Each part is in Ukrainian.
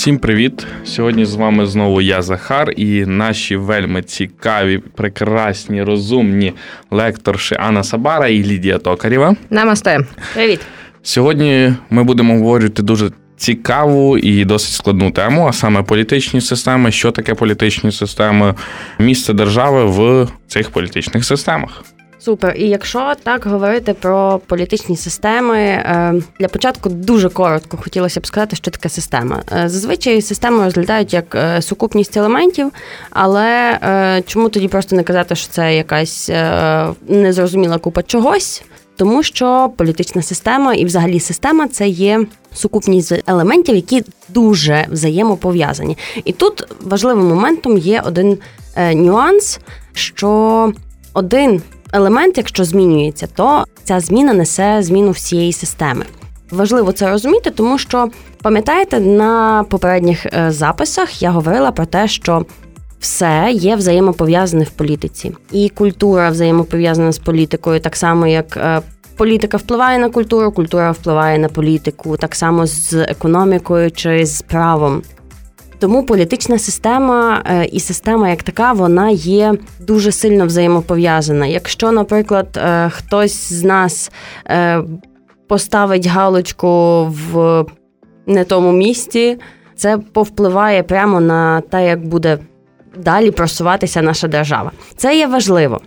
Всім привіт! Сьогодні з вами знову я Захар і наші вельми цікаві, прекрасні, розумні лекторші Анна Сабара і Лідія Токарєва. Намасте. Привіт. Сьогодні ми будемо говорити дуже цікаву і досить складну тему, а саме політичні системи, що таке політичні системи, місце держави в цих політичних системах. Супер. І якщо так говорити про політичні системи, е, для початку дуже коротко хотілося б сказати, що таке система. Е, зазвичай систему розглядають як е, сукупність елементів, але чому тоді просто не казати, що це якась незрозуміла купа чогось? Тому що політична система і, взагалі, система це є сукупність елементів, які дуже взаємопов'язані. І тут важливим моментом є один нюанс, що один елемент, якщо змінюється, то ця зміна несе зміну всієї системи. Важливо це розуміти, тому що пам'ятаєте, на попередніх е, записах я говорила про те, що все є взаємопов'язане в політиці, і культура взаємопов'язана з політикою, так само як. Е, політика впливає на культуру, культура впливає на політику, так само з економікою чи з правом. Тому політична система е, і система як така вона є дуже сильно взаємопов'язана. Якщо, наприклад, е, хтось з нас е, поставить галочку в не тому місці, це повпливає прямо на те, як буде далі просуватися наша держава. Це є важливо.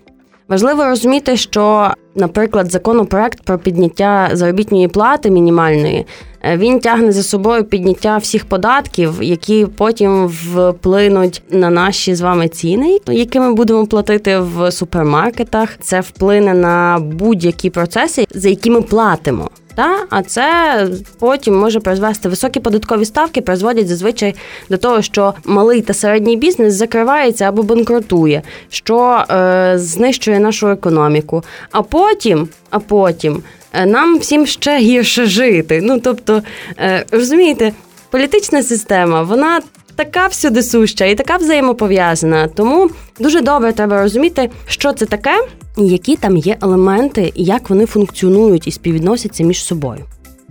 Важливо розуміти, що, наприклад, законопроект про підняття заробітної плати мінімальної Е, він тягне за собою підняття всіх податків, які потім вплинуть на наші з вами ціни, які ми будемо платити в супермаркетах. Це вплине на будь-які процеси, за які ми платимо. Та а це потім може призвести високі податкові ставки, призводять зазвичай до того, що малий та середній бізнес закривається або банкрутує, що е, знищує нашу економіку. А потім, а потім Е, нам всім ще гірше жити. Ну тобто, е, розумієте, політична система, вона така всюди суща і така взаємопов'язана. Тому дуже добре треба розуміти, що це таке, і які там є елементи, і як вони функціонують і співвідносяться між собою.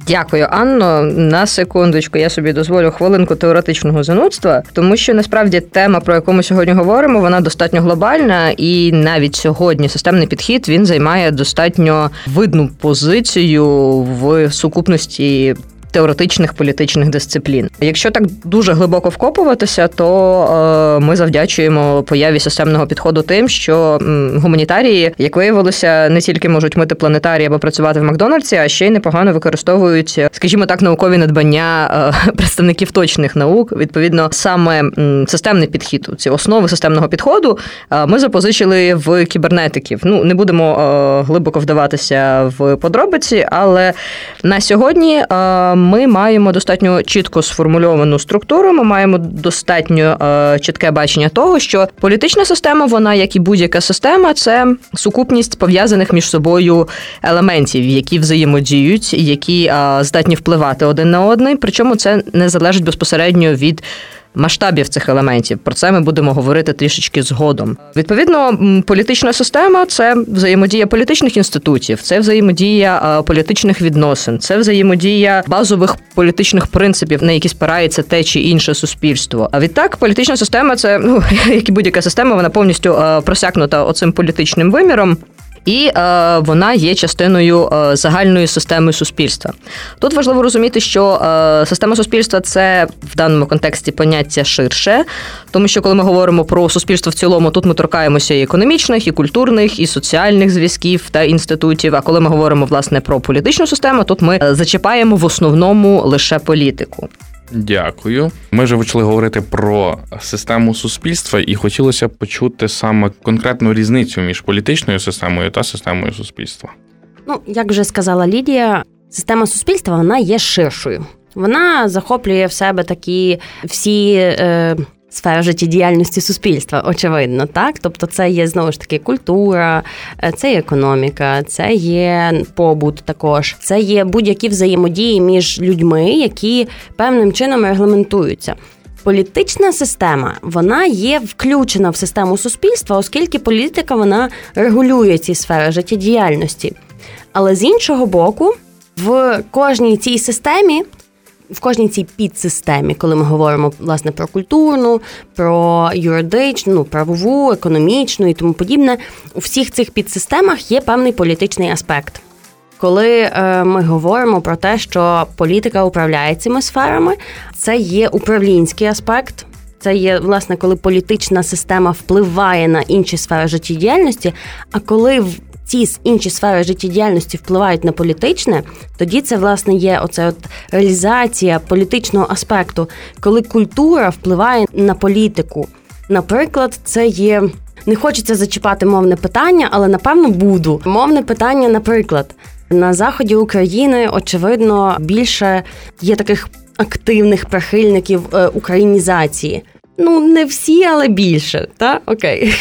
Дякую, Анно. На секундочку, я собі дозволю хвилинку теоретичного занудства, тому що насправді тема, про яку ми сьогодні говоримо, вона достатньо глобальна, і навіть сьогодні системний підхід він займає достатньо видну позицію в сукупності теоретичних політичних дисциплін. Якщо так дуже глибоко вкопуватися, то е, ми завдячуємо появі системного підходу тим, що гуманітарії, як виявилося, не тільки можуть мити планетарії або працювати в Макдональдсі, а ще й непогано використовують, скажімо так, наукові надбання е, представників точних наук. Відповідно, саме системний підхід, ці основи системного підходу, е, ми запозичили в кібернетиків. Ну не будемо глибоко вдаватися в подробиці, але на сьогодні ми маємо достатньо чітко сформульовану структуру. Ми маємо достатньо е, чітке бачення того, що політична система, вона, як і будь-яка система, це сукупність пов'язаних між собою елементів, які взаємодіють, які е, здатні впливати один на один. Причому це не залежить безпосередньо від масштабів цих елементів. Про це ми будемо говорити трішечки згодом. Відповідно, політична система це взаємодія політичних інститутів, це взаємодія політичних відносин, це взаємодія базових політичних принципів, на які спирається те чи інше суспільство. А відтак, політична система це ну як і будь-яка система, вона повністю просякнута оцим політичним виміром і е, вона є частиною е, загальної системи суспільства. Тут важливо розуміти, що е, система суспільства це в даному контексті поняття ширше, тому що коли ми говоримо про суспільство в цілому, тут ми торкаємося і економічних, і культурних, і соціальних зв'язків та інститутів. А коли ми говоримо власне про політичну систему, тут ми зачіпаємо в основному лише політику. Дякую. Ми вже почали говорити про систему суспільства, і хотілося б почути саме конкретну різницю між політичною системою та системою суспільства. Ну, як вже сказала Лідія, система суспільства вона є ширшою. Вона захоплює в себе такі всі. Е, сфера життєдіяльності суспільства, очевидно, так. Тобто, це є знову ж таки культура, е, це є економіка, це є побут, також це є будь-які взаємодії між людьми, які певним чином регламентуються. Політична система вона є включена в систему суспільства, оскільки політика вона регулює ці сфери життєдіяльності. Але з іншого боку, в кожній цій системі в кожній цій підсистемі, коли ми говоримо власне про культурну, про юридичну, ну, правову, економічну і тому подібне, у всіх цих підсистемах є певний політичний аспект. Коли е, ми говоримо про те, що політика управляє цими сферами, це є управлінський аспект. Це є власне, коли політична система впливає на інші сфери життєдіяльності. А коли ці інші сфери життєдіяльності впливають на політичне, тоді це власне є оце от реалізація політичного аспекту, коли культура впливає на політику. Наприклад, це є. Не хочеться зачіпати мовне питання, але напевно буду. Мовне питання, наприклад, на заході України, очевидно, більше є таких активних прихильників е, українізації. Ну, не всі, але більше, та окей.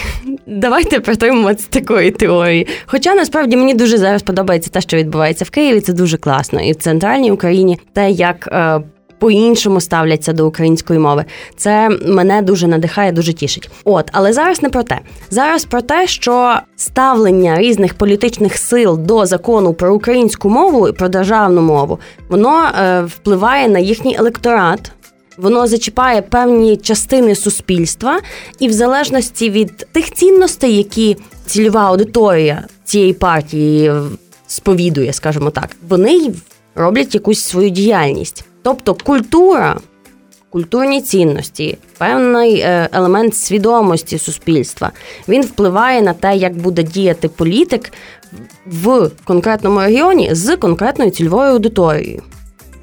Давайте притримуватися такої теорії. Хоча насправді мені дуже зараз подобається те, що відбувається в Києві. Це дуже класно, і в центральній Україні те, як е, по-іншому ставляться до української мови. Це мене дуже надихає, дуже тішить. От, але зараз не про те. Зараз про те, що ставлення різних політичних сил до закону про українську мову і про державну мову воно е, впливає на їхній електорат. Воно зачіпає певні частини суспільства, і в залежності від тих цінностей, які цільова аудиторія цієї партії сповідує, скажімо так, вони роблять якусь свою діяльність. Тобто культура, культурні цінності, певний е, елемент свідомості суспільства, він впливає на те, як буде діяти політик в конкретному регіоні з конкретною цільовою аудиторією.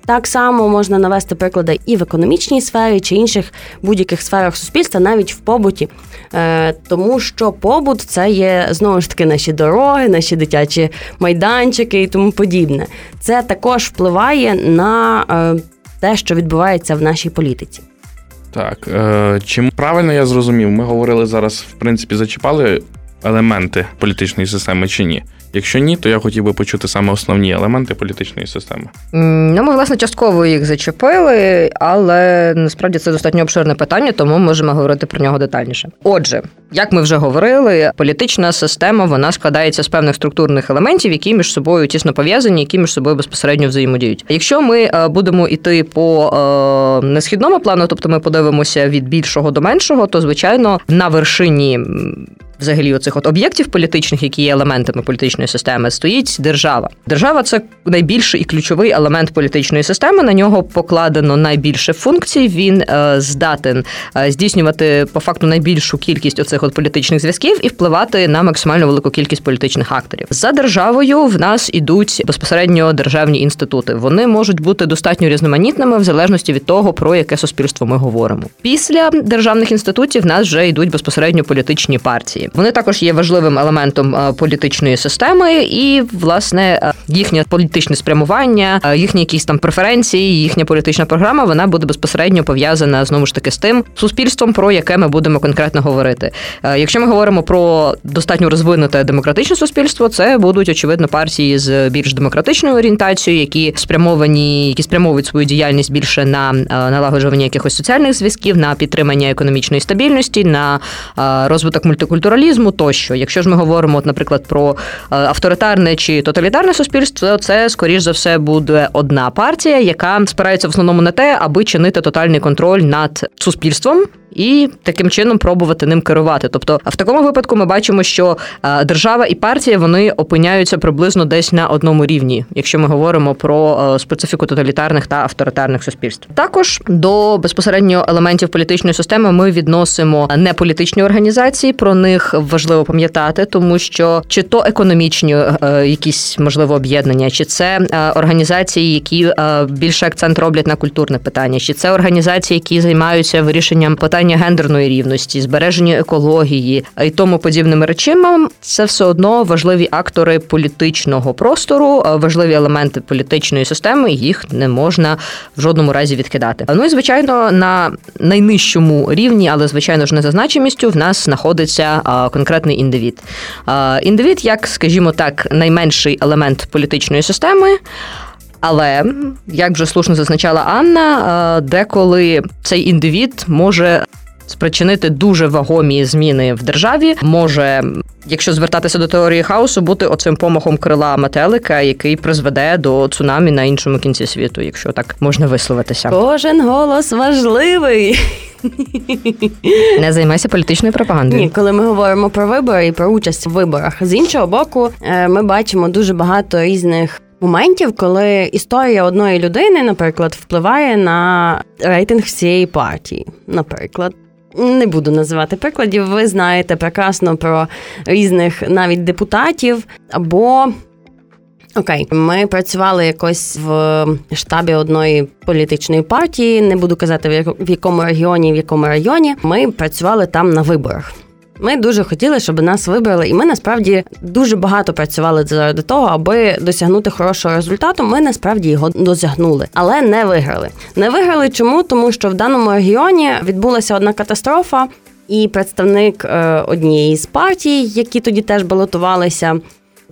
Так само можна навести приклади і в економічній сфері, чи інших будь-яких сферах суспільства, навіть в побуті, е, тому що побут це є знову ж таки наші дороги, наші дитячі майданчики і тому подібне. Це також впливає на е, те, що відбувається в нашій політиці. Так, е, чим правильно я зрозумів, ми говорили зараз, в принципі, зачіпали елементи політичної системи чи ні. Якщо ні, то я хотів би почути саме основні елементи політичної системи. Ну, ми, власне, частково їх зачепили, але насправді це достатньо обширне питання, тому можемо говорити про нього детальніше. Отже, як ми вже говорили, політична система вона складається з певних структурних елементів, які між собою тісно пов'язані, які між собою безпосередньо взаємодіють. Якщо ми е, будемо йти по е, несхідному плану, тобто ми подивимося від більшого до меншого, то звичайно на вершині взагалі оцих от об'єктів політичних, які є елементами політичної системи, стоїть держава. Держава це найбільший і ключовий елемент політичної системи. На нього покладено найбільше функцій. Він е, здатен е, здійснювати по факту найбільшу кількість оцих от політичних зв'язків і впливати на максимально велику кількість політичних акторів. За державою в нас ідуть безпосередньо державні інститути. Вони можуть бути достатньо різноманітними в залежності від того, про яке суспільство ми говоримо. Після державних інститутів в нас вже йдуть безпосередньо політичні партії. Вони також є важливим елементом е, політичної системи, і власне е, їхнє політичне спрямування, е, їхні якісь там преференції, їхня політична програма вона буде безпосередньо пов'язана знову ж таки з тим суспільством, про яке ми будемо конкретно говорити. Якщо ми говоримо про достатньо розвинуте демократичне суспільство, це будуть очевидно партії з більш демократичною орієнтацією, які спрямовані, які спрямовують свою діяльність більше на налагоджування якихось соціальних зв'язків, на підтримання економічної стабільності, на розвиток мультикультуралізму плюралізму тощо. Якщо ж ми говоримо, от, наприклад, про е, авторитарне чи тоталітарне суспільство, це скоріш за все буде одна партія, яка спирається в основному на те, аби чинити тотальний контроль над суспільством і таким чином пробувати ним керувати. Тобто, в такому випадку ми бачимо, що е, держава і партія вони опиняються приблизно десь на одному рівні, якщо ми говоримо про е, специфіку тоталітарних та авторитарних суспільств. Також до безпосередньо елементів політичної системи ми відносимо неполітичні організації. Про них важливо пам'ятати, тому що чи то економічні е, якісь можливо об'єднання, чи це організації, які більше акцент роблять на культурне питання, чи це організації, які займаються вирішенням питань питання гендерної рівності, збереження екології і тому подібними речами, це все одно важливі актори політичного простору, важливі елементи політичної системи. Їх не можна в жодному разі відкидати. Ну і звичайно, на найнижчому рівні, але звичайно ж не за значимістю, в нас знаходиться конкретний індивід. Індивід, як скажімо так, найменший елемент політичної системи. Але як вже слушно зазначала Анна, е, деколи цей індивід може спричинити дуже вагомі зміни в державі, може, якщо звертатися до теорії хаосу, бути оцим помахом крила метелика, який призведе до цунамі на іншому кінці світу, якщо так можна висловитися. Кожен голос важливий. Не займайся політичною пропагандою. Ні, коли ми говоримо про вибори і про участь в виборах. З іншого боку, е, ми бачимо дуже багато різних. Моментів, коли історія одної людини, наприклад, впливає на рейтинг всієї партії. Наприклад, не буду називати прикладів. Ви знаєте прекрасно про різних навіть депутатів або Окей, ми працювали якось в штабі одної політичної партії. Не буду казати в якому регіоні, в якому районі. Ми працювали там на виборах. Ми дуже хотіли, щоб нас вибрали, і ми насправді дуже багато працювали заради того, аби досягнути хорошого результату. Ми насправді його досягнули, але не виграли. Не виграли чому? Тому що в даному регіоні відбулася одна катастрофа, і представник е, однієї з партій, які тоді теж балотувалися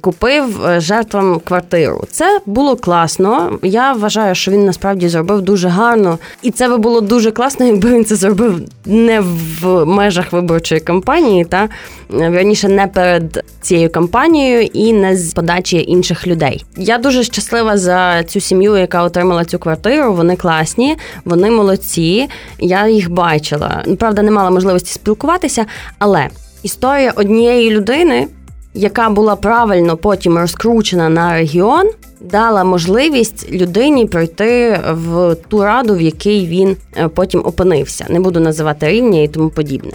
купив е, жертвам квартиру. Це було класно. Я вважаю, що він насправді зробив дуже гарно, і це би було дуже класно, якби він це зробив не в межах виборчої кампанії, та верніше не перед цією кампанією і не з подачі інших людей. Я дуже щаслива за цю сім'ю, яка отримала цю квартиру. Вони класні, вони молодці. Я їх бачила. Правда, не мала можливості спілкуватися, але історія однієї людини яка була правильно потім розкручена на регіон, дала можливість людині пройти в ту раду, в якій він е, потім опинився. Не буду називати рівня і тому подібне.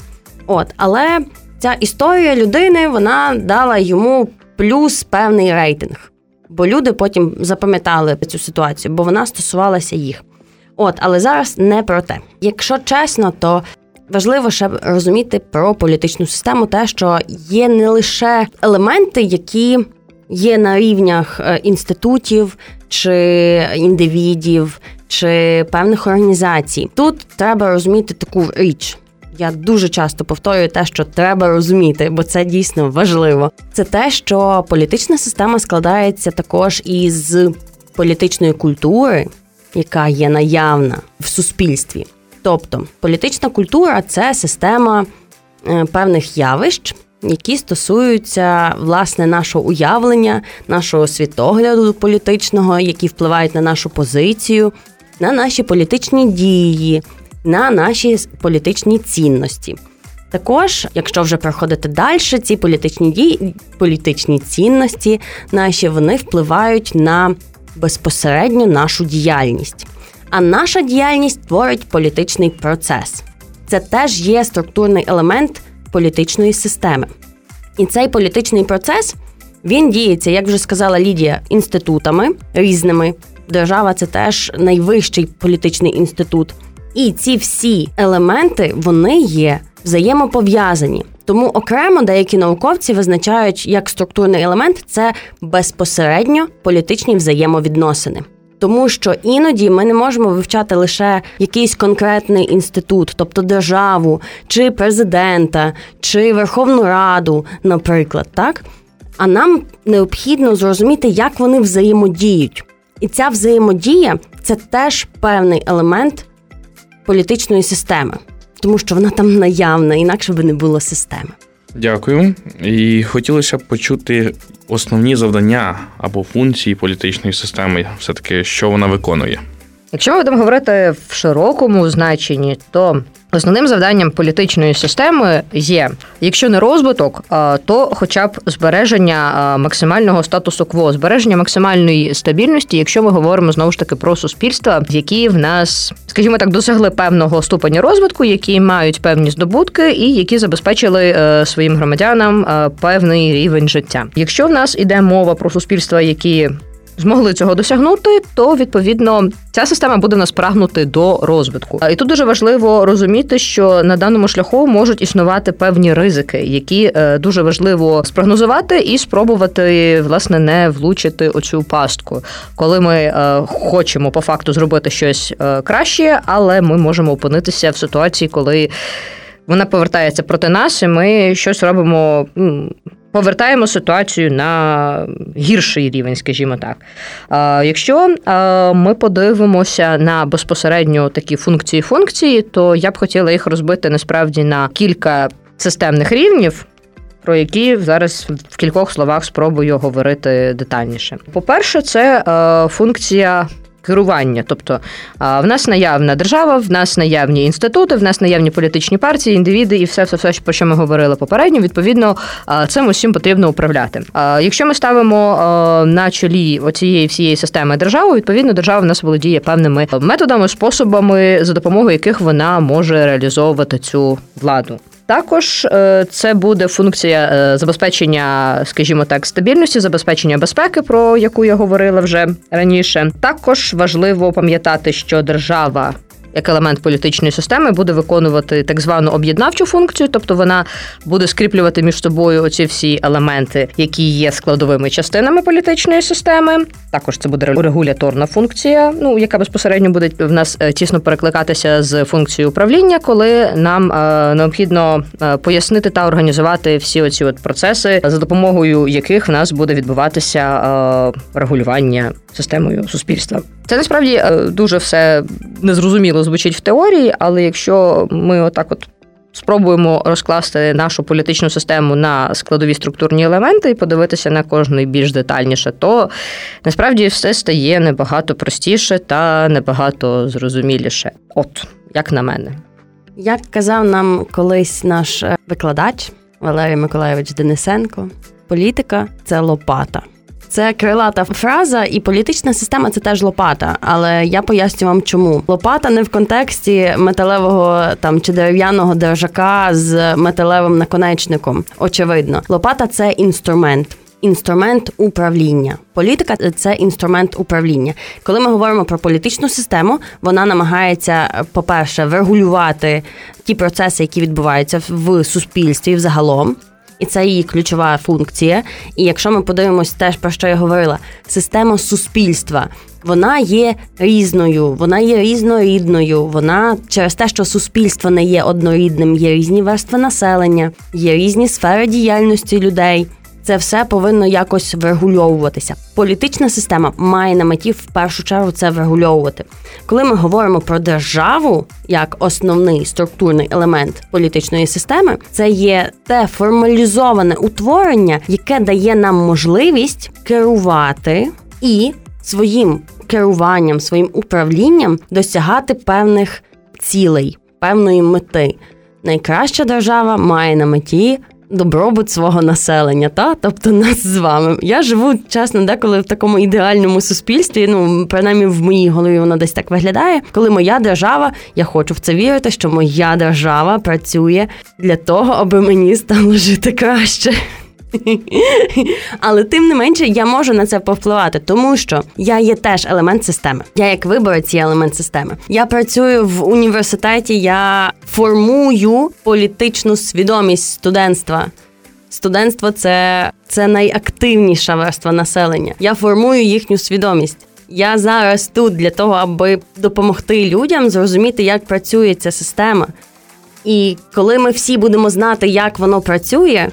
От, але ця історія людини вона дала йому плюс певний рейтинг, бо люди потім запам'ятали цю ситуацію, бо вона стосувалася їх. От, але зараз не про те. Якщо чесно, то Важливо ще розуміти про політичну систему, те, що є не лише елементи, які є на рівнях е, інститутів чи індивідів, чи певних організацій. Тут треба розуміти таку річ. Я дуже часто повторюю те, що треба розуміти, бо це дійсно важливо. Це те, що політична система складається також із політичної культури, яка є наявна в суспільстві. Тобто політична культура це система е, певних явищ, які стосуються власне нашого уявлення, нашого світогляду політичного, які впливають на нашу позицію, на наші політичні дії, на наші політичні цінності. Також, якщо вже проходити далі, ці політичні дії, політичні цінності наші вони впливають на безпосередньо нашу діяльність. А наша діяльність творить політичний процес. Це теж є структурний елемент політичної системи. І цей політичний процес він діється, як вже сказала Лідія, інститутами різними. Держава це теж найвищий політичний інститут. І ці всі елементи вони є взаємопов'язані. Тому окремо деякі науковці визначають як структурний елемент це безпосередньо політичні взаємовідносини тому що іноді ми не можемо вивчати лише якийсь конкретний інститут, тобто державу, чи президента, чи Верховну Раду, наприклад, так. А нам необхідно зрозуміти, як вони взаємодіють. І ця взаємодія це теж певний елемент політичної системи, тому що вона там наявна, інакше би не було системи. Дякую. І хотілося б почути основні завдання або функції політичної системи, все таки, що вона виконує. Якщо ми будемо говорити в широкому значенні, то Основним завданням політичної системи є, якщо не розвиток, то хоча б збереження максимального статусу кво, збереження максимальної стабільності, якщо ми говоримо знову ж таки про суспільства, які в нас, скажімо так, досягли певного ступеня розвитку, які мають певні здобутки, і які забезпечили е, своїм громадянам е, певний рівень життя. Якщо в нас іде мова про суспільства, які змогли цього досягнути, то відповідно ця система буде нас прагнути до розвитку. І тут дуже важливо розуміти, що на даному шляху можуть існувати певні ризики, які е, дуже важливо спрогнозувати і спробувати власне не влучити оцю пастку, коли ми е, хочемо по факту зробити щось е, краще, але ми можемо опинитися в ситуації, коли вона повертається проти нас, і ми щось робимо повертаємо ситуацію на гірший рівень, скажімо так. Якщо ми подивимося на безпосередньо такі функції функції, то я б хотіла їх розбити насправді на кілька системних рівнів. Про які зараз в кількох словах спробую говорити детальніше. По-перше, це е, функція керування. Тобто в нас наявна держава, в нас наявні інститути, в нас наявні політичні партії, індивіди і все, все, все, про що ми говорили попередньо. Відповідно, цим усім потрібно управляти. Якщо ми ставимо на чолі оцієї всієї системи державу, відповідно, держава в нас володіє певними методами, способами, за допомогою яких вона може реалізовувати цю владу. Також е, це буде функція е, забезпечення, скажімо так, стабільності, забезпечення безпеки, про яку я говорила вже раніше. Також важливо пам'ятати, що держава як елемент політичної системи буде виконувати так звану об'єднавчу функцію, тобто вона буде скріплювати між собою оці всі елементи, які є складовими частинами політичної системи. Також це буде регуляторна функція, ну яка безпосередньо буде в нас е, тісно перекликатися з функцією управління, коли нам е, необхідно е, пояснити та організувати всі оці от процеси, за допомогою яких в нас буде відбуватися регулювання системою суспільства. Це насправді дуже все незрозуміло звучить в теорії, але якщо ми отак от. Спробуємо розкласти нашу політичну систему на складові структурні елементи і подивитися на кожний більш детальніше, то насправді все стає набагато простіше та набагато зрозуміліше. От як на мене, як казав нам колись наш викладач Валерій Миколаєвич Денисенко, політика це лопата. Це крилата фраза, і політична система це теж лопата. Але я поясню вам, чому лопата не в контексті металевого там чи дерев'яного держака з металевим наконечником. Очевидно, лопата це інструмент. Інструмент управління. Політика це інструмент управління. Коли ми говоримо про політичну систему, вона намагається, по-перше, регулювати ті процеси, які відбуваються в суспільстві взагалом і це її ключова функція. І якщо ми подивимось теж про що я говорила, система суспільства. Вона є різною, вона є різнорідною. Вона через те, що суспільство не є однорідним, є різні верстви населення, є різні сфери діяльності людей це все повинно якось врегульовуватися. Політична система має на меті в першу чергу це врегульовувати. Коли ми говоримо про державу як основний структурний елемент політичної системи, це є те формалізоване утворення, яке дає нам можливість керувати і своїм керуванням, своїм управлінням досягати певних цілей, певної мети. Найкраща держава має на меті добробут свого населення, та тобто нас з вами. Я живу чесно, деколи в такому ідеальному суспільстві. Ну принаймні в моїй голові воно десь так виглядає. Коли моя держава, я хочу в це вірити, що моя держава працює для того, аби мені стало жити краще. Але тим не менше я можу на це повпливати, тому що я є теж елемент системи. Я як виборець є елемент системи. Я працюю в університеті, я формую політичну свідомість студентства. Студентство це, це найактивніша верства населення. Я формую їхню свідомість. Я зараз тут для того, аби допомогти людям зрозуміти, як працює ця система. І коли ми всі будемо знати, як воно працює,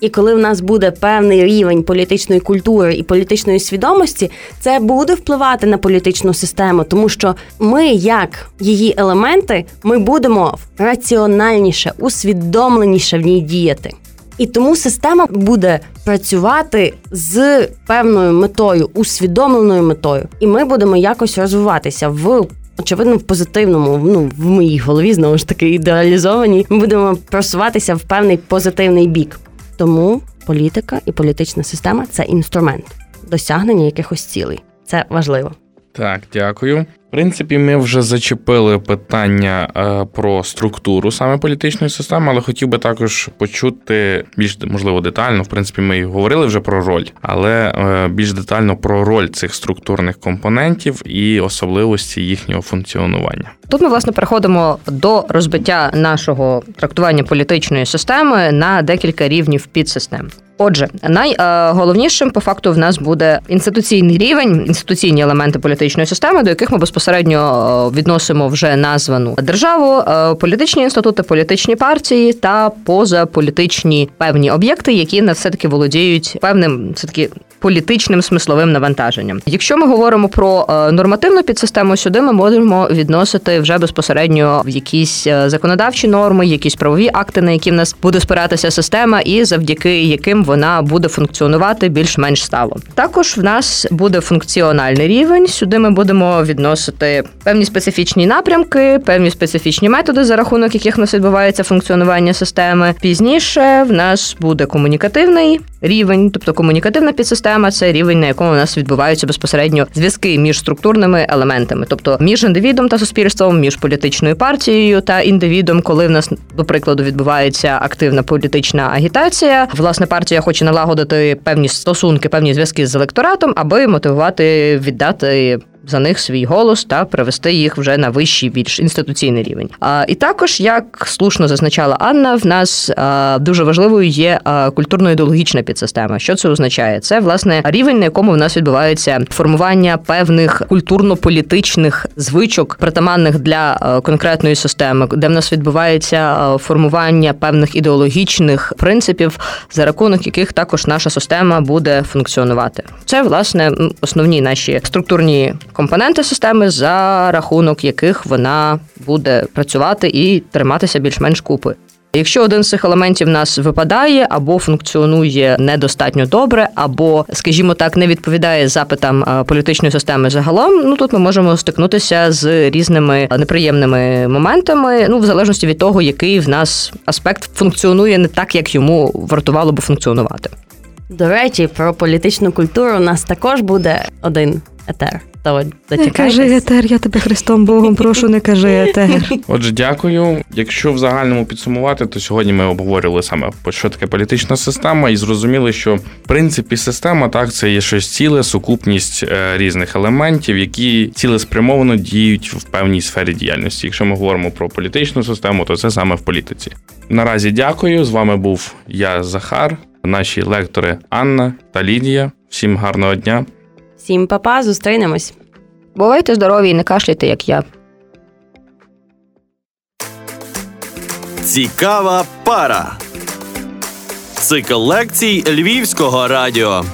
і коли в нас буде певний рівень політичної культури і політичної свідомості, це буде впливати на політичну систему, тому що ми, як її елементи, ми будемо раціональніше, усвідомленіше в ній діяти. І тому система буде працювати з певною метою, усвідомленою метою, і ми будемо якось розвиватися в. Очевидно, в позитивному, ну в моїй голові знову ж таки ідеалізованій. Ми будемо просуватися в певний позитивний бік. Тому політика і політична система це інструмент досягнення якихось цілей. Це важливо. Так, дякую. В принципі, ми вже зачепили питання е, про структуру саме політичної системи, але хотів би також почути більш можливо детально. В принципі, ми говорили вже про роль, але е, більш детально про роль цих структурних компонентів і особливості їхнього функціонування. Тут ми власне переходимо до розбиття нашого трактування політичної системи на декілька рівнів підсистем. Отже, найголовнішим по факту в нас буде інституційний рівень, інституційні елементи політичної системи, до яких ми безпосередньо відносимо вже названу державу, політичні інститути, політичні партії та позаполітичні певні об'єкти, які все таки володіють певним все таки політичним смисловим навантаженням. Якщо ми говоримо про е, нормативну підсистему, сюди ми можемо відносити вже безпосередньо в якісь е, законодавчі норми, якісь правові акти, на які в нас буде спиратися система, і завдяки яким вона буде функціонувати більш-менш стало. Також в нас буде функціональний рівень. Сюди ми будемо відносити певні специфічні напрямки, певні специфічні методи, за рахунок яких в нас відбувається функціонування системи. Пізніше в нас буде комунікативний рівень, тобто комунікативна підсистема це рівень, на якому у нас відбуваються безпосередньо зв'язки між структурними елементами, тобто між індивідом та суспільством, між політичною партією та індивідом, коли в нас до прикладу відбувається активна політична агітація. Власне, партія хоче налагодити певні стосунки, певні зв'язки з електоратом, аби мотивувати віддати за них свій голос та привести їх вже на вищий, більш інституційний рівень. А і також, як слушно зазначала Анна, в нас дуже важливою є культурно-ідеологічна підсистема. Що це означає? Це власне рівень, на якому в нас відбувається формування певних культурно-політичних звичок, притаманних для конкретної системи, де в нас відбувається формування певних ідеологічних принципів, за рахунок яких також наша система буде функціонувати. Це власне основні наші структурні компоненти системи, за рахунок яких вона буде працювати і триматися більш-менш купи. Якщо один з цих елементів в нас випадає або функціонує недостатньо добре, або, скажімо так, не відповідає запитам політичної системи загалом, ну тут ми можемо стикнутися з різними неприємними моментами, ну в залежності від того, який в нас аспект функціонує не так, як йому вартувало би функціонувати. До речі, про політичну культуру у нас також буде один етер. То Не кажи етер, я тебе Христом Богом прошу, не кажи етер. Отже, дякую. Якщо в загальному підсумувати, то сьогодні ми обговорювали саме що таке політична система, і зрозуміли, що в принципі система так це є щось ціле, сукупність е, різних елементів, які цілеспрямовано діють в певній сфері діяльності. Якщо ми говоримо про політичну систему, то це саме в політиці. Наразі дякую. З вами був я, Захар, наші лектори Анна та Лідія. Всім гарного дня. Всім папа, зустрінемось. Бувайте здорові і не кашляйте, як я. Цікава пара. Цикл лекцій Львівського радіо.